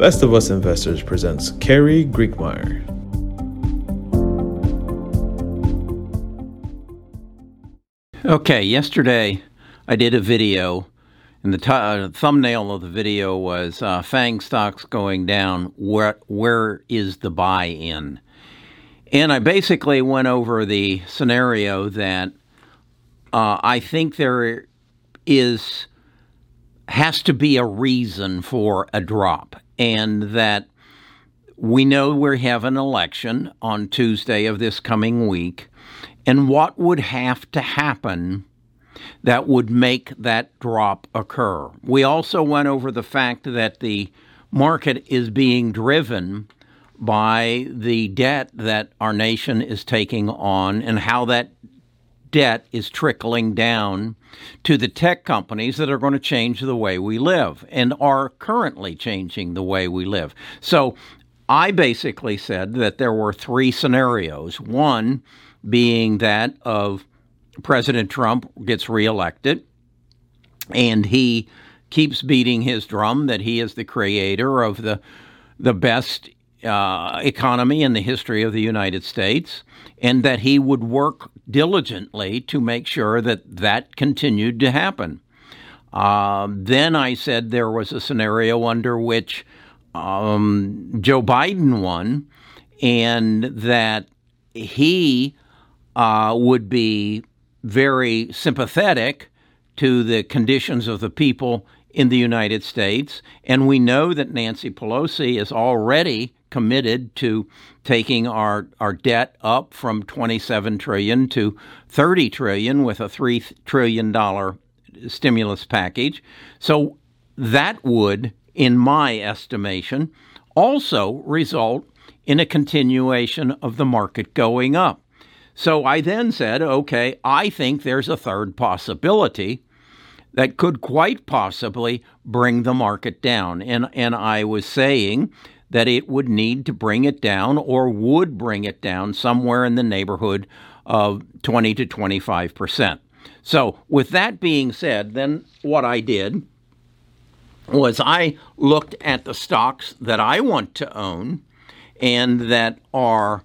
Best of Us Investors presents Carrie Griegmeyer. Okay, yesterday I did a video, and the t- uh, thumbnail of the video was uh, Fang stocks going down. Where where is the buy-in? And I basically went over the scenario that uh, I think there is has to be a reason for a drop, and that we know we have an election on Tuesday of this coming week, and what would have to happen that would make that drop occur. We also went over the fact that the market is being driven by the debt that our nation is taking on and how that debt is trickling down to the tech companies that are going to change the way we live and are currently changing the way we live. So I basically said that there were three scenarios. One being that of President Trump gets reelected and he keeps beating his drum that he is the creator of the the best uh, economy in the history of the United States, and that he would work diligently to make sure that that continued to happen. Um, then I said there was a scenario under which um, Joe Biden won, and that he uh, would be very sympathetic to the conditions of the people in the United States. And we know that Nancy Pelosi is already committed to taking our, our debt up from 27 trillion to 30 trillion with a 3 trillion dollar stimulus package. So that would, in my estimation, also result in a continuation of the market going up. So I then said, okay, I think there's a third possibility that could quite possibly bring the market down. And, and I was saying that it would need to bring it down or would bring it down somewhere in the neighborhood of 20 to 25 percent. So, with that being said, then what I did was I looked at the stocks that I want to own and that are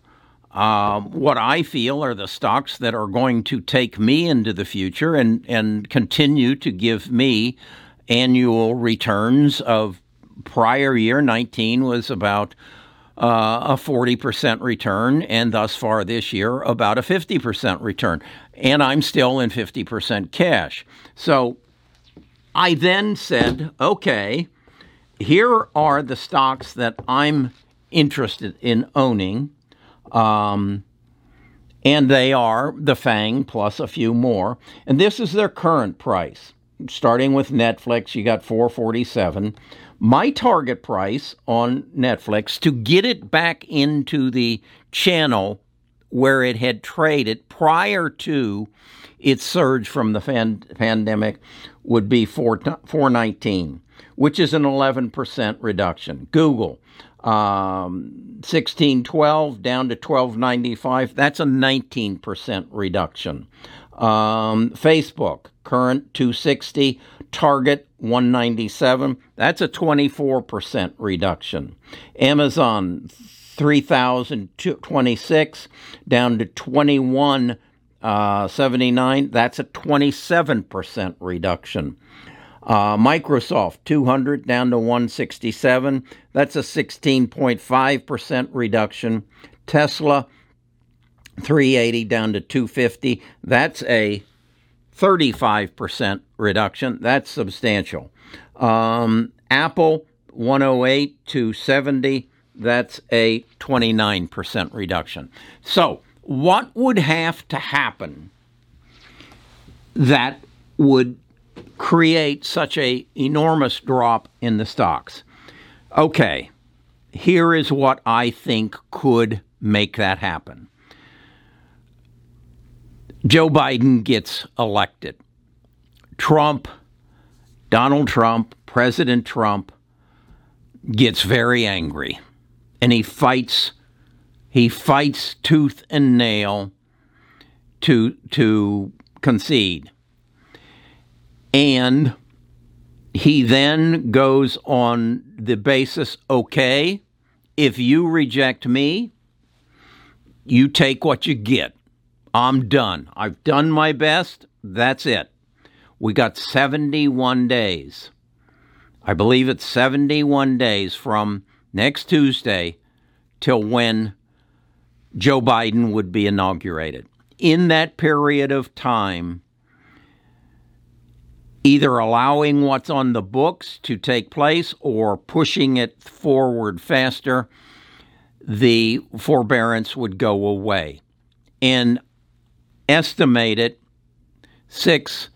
um, what I feel are the stocks that are going to take me into the future and, and continue to give me annual returns of prior year 19 was about uh, a 40% return, and thus far this year, about a 50% return. And I'm still in 50% cash. So I then said, okay, here are the stocks that I'm interested in owning um, and they are the Fang plus a few more. And this is their current price. Starting with Netflix, you got 447. My target price on Netflix to get it back into the channel where it had traded prior to its surge from the fan- pandemic would be 4, 419, which is an 11% reduction. Google, um, 1612 down to 1295 that's a 19% reduction um, facebook current 260 target 197 that's a 24% reduction amazon 3026 down to 21 uh, 79 that's a 27% reduction uh, Microsoft 200 down to 167. That's a 16.5% reduction. Tesla 380 down to 250. That's a 35% reduction. That's substantial. Um, Apple 108 to 70. That's a 29% reduction. So, what would have to happen that would create such a enormous drop in the stocks? Okay, here is what I think could make that happen. Joe Biden gets elected. Trump, Donald Trump, President Trump gets very angry and he fights he fights tooth and nail to to concede and he then goes on the basis okay, if you reject me, you take what you get. I'm done. I've done my best. That's it. We got 71 days. I believe it's 71 days from next Tuesday till when Joe Biden would be inaugurated. In that period of time, either allowing what's on the books to take place or pushing it forward faster, the forbearance would go away. And estimated six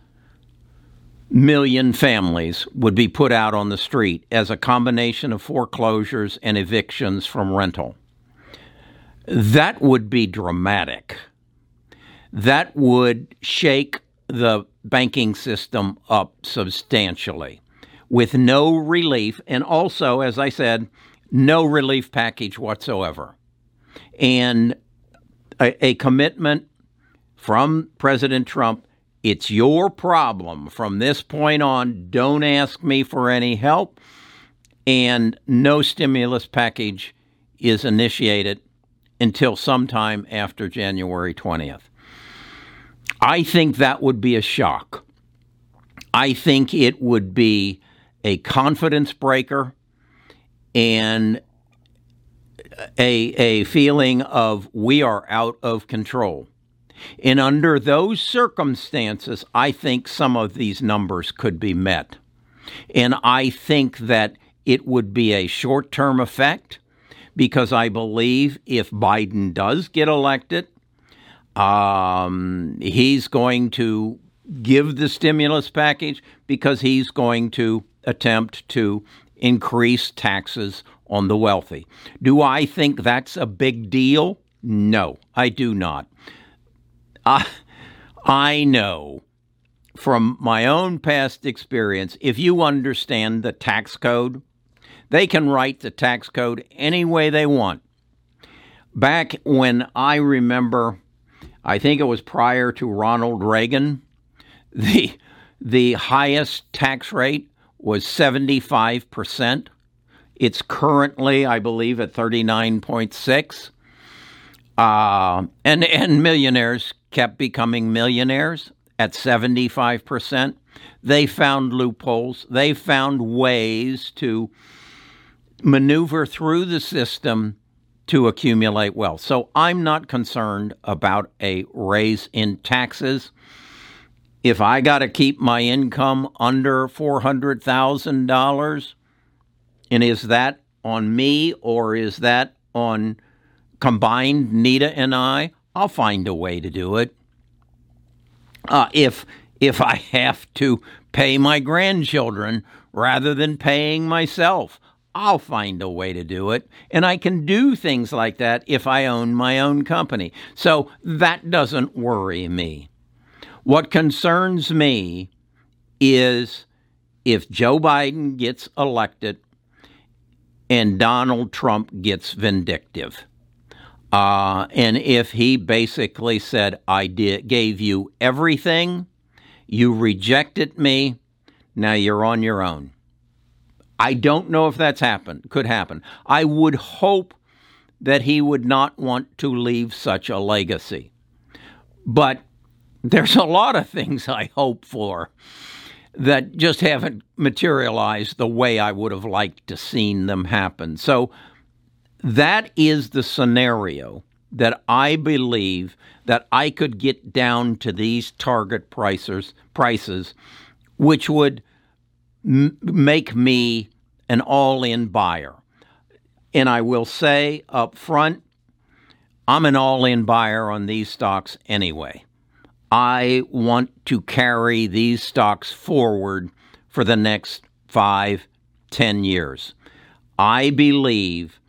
million families would be put out on the street as a combination of foreclosures and evictions from rental. That would be dramatic. That would shake the banking system up substantially with no relief, and also, as I said, no relief package whatsoever. And a, a commitment from President Trump it's your problem from this point on. Don't ask me for any help. And no stimulus package is initiated until sometime after January 20th. I think that would be a shock. I think it would be a confidence breaker and a, a feeling of we are out of control. And under those circumstances, I think some of these numbers could be met. And I think that it would be a short term effect because I believe if Biden does get elected, um, he's going to give the stimulus package because he's going to attempt to increase taxes on the wealthy. Do I think that's a big deal? No, I do not. I, I know from my own past experience if you understand the tax code, they can write the tax code any way they want. Back when I remember I think it was prior to Ronald Reagan. The, the highest tax rate was 75%. It's currently, I believe, at 39.6. Uh, and, and millionaires kept becoming millionaires at 75%. They found loopholes. They found ways to maneuver through the system to accumulate wealth. So I'm not concerned about a raise in taxes. If I got to keep my income under $400,000, and is that on me or is that on combined Nita and I? I'll find a way to do it. Uh, if if I have to pay my grandchildren rather than paying myself, I'll find a way to do it. And I can do things like that if I own my own company. So that doesn't worry me. What concerns me is if Joe Biden gets elected and Donald Trump gets vindictive. Uh, and if he basically said, I did, gave you everything, you rejected me, now you're on your own. I don't know if that's happened, could happen. I would hope that he would not want to leave such a legacy. But there's a lot of things I hope for that just haven't materialized the way I would have liked to seen them happen. So that is the scenario that I believe that I could get down to these target prices prices which would m- make me an all in buyer. And I will say up front, I'm an all in buyer on these stocks anyway. I want to carry these stocks forward for the next five, ten years. I believe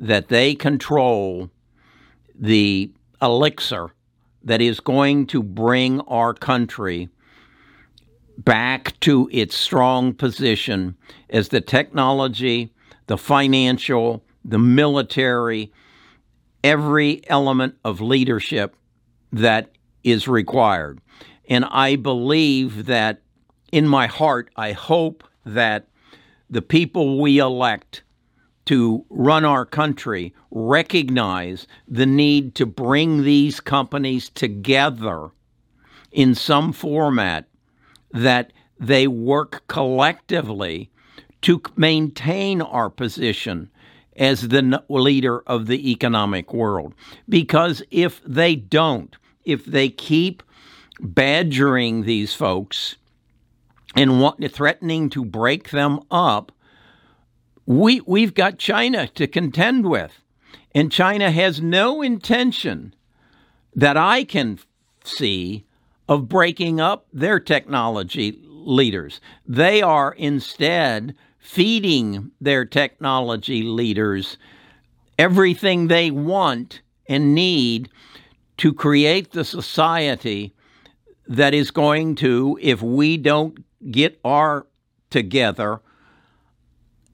that they control the elixir that is going to bring our country back to its strong position as the technology, the financial, the military, every element of leadership that is required. And I believe that in my heart, I hope that the people we elect to run our country recognize the need to bring these companies together in some format that they work collectively to maintain our position as the leader of the economic world. Because if they don't, if they keep badgering these folks and threatening to break them up, we, we've got China to contend with. And China has no intention that I can see of breaking up their technology leaders. They are instead feeding their technology leaders everything they want and need to create the society that is going to, if we don't get our together,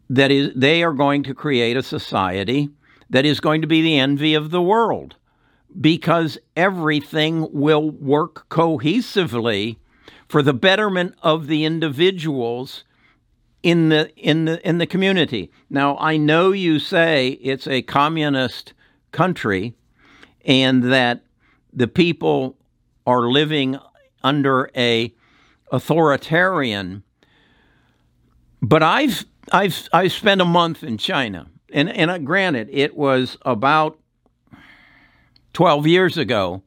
that is they are going to create a society that is going to be the envy of the world because everything will work cohesively for the betterment of the individuals in the in the in the community. Now I know you say it's a communist country and that the people are living under a authoritarian but I've I've I've spent a month in China, and and uh, granted, it was about twelve years ago,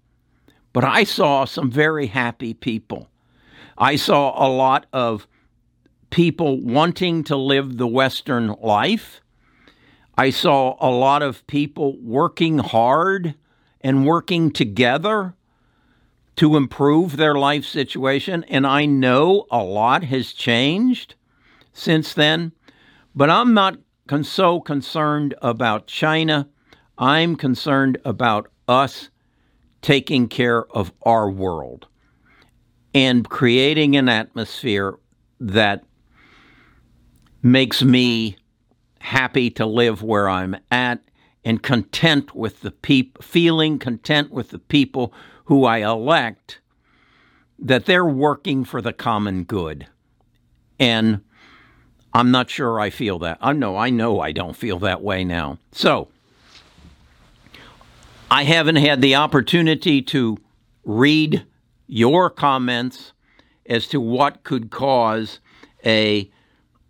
but I saw some very happy people. I saw a lot of people wanting to live the Western life. I saw a lot of people working hard and working together to improve their life situation. And I know a lot has changed since then. But I'm not con- so concerned about China. I'm concerned about us taking care of our world and creating an atmosphere that makes me happy to live where I'm at and content with the people, feeling content with the people who I elect, that they're working for the common good. And I'm not sure I feel that. I know I know I don't feel that way now. So, I haven't had the opportunity to read your comments as to what could cause a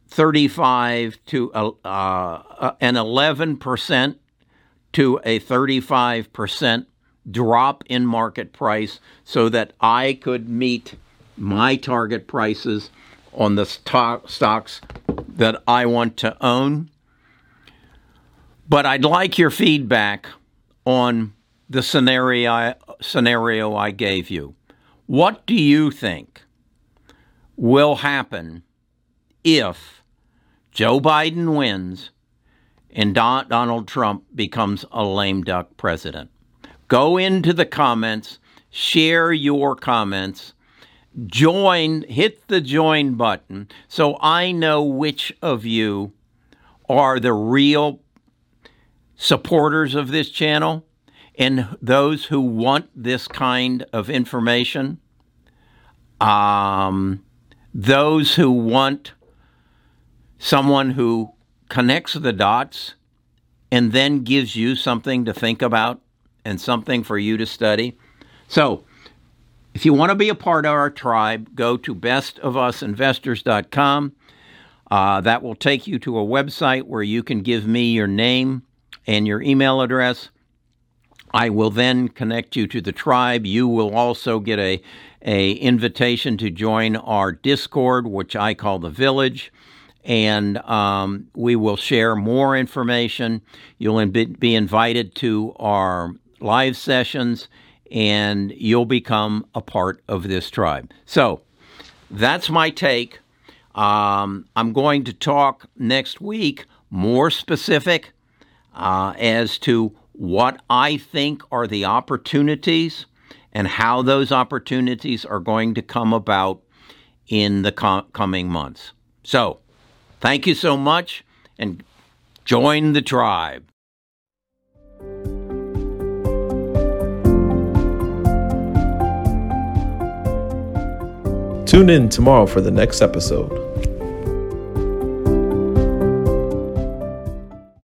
35 to uh, uh, an 11% to a 35% drop in market price so that I could meet my target prices on the stock, stocks that I want to own. But I'd like your feedback on the scenario scenario I gave you. What do you think will happen if Joe Biden wins and Donald Trump becomes a lame duck president? Go into the comments, share your comments join, hit the join button so I know which of you are the real supporters of this channel and those who want this kind of information. Um, those who want someone who connects the dots and then gives you something to think about and something for you to study. So, if you want to be a part of our tribe, go to bestofusinvestors.com. Uh, that will take you to a website where you can give me your name and your email address. I will then connect you to the tribe. You will also get a, a invitation to join our Discord, which I call the Village, and um, we will share more information. You'll be invited to our live sessions and you'll become a part of this tribe. So that's my take. Um, I'm going to talk next week more specific uh, as to what I think are the opportunities and how those opportunities are going to come about in the com- coming months. So, thank you so much and join the tribe. Tune in tomorrow for the next episode.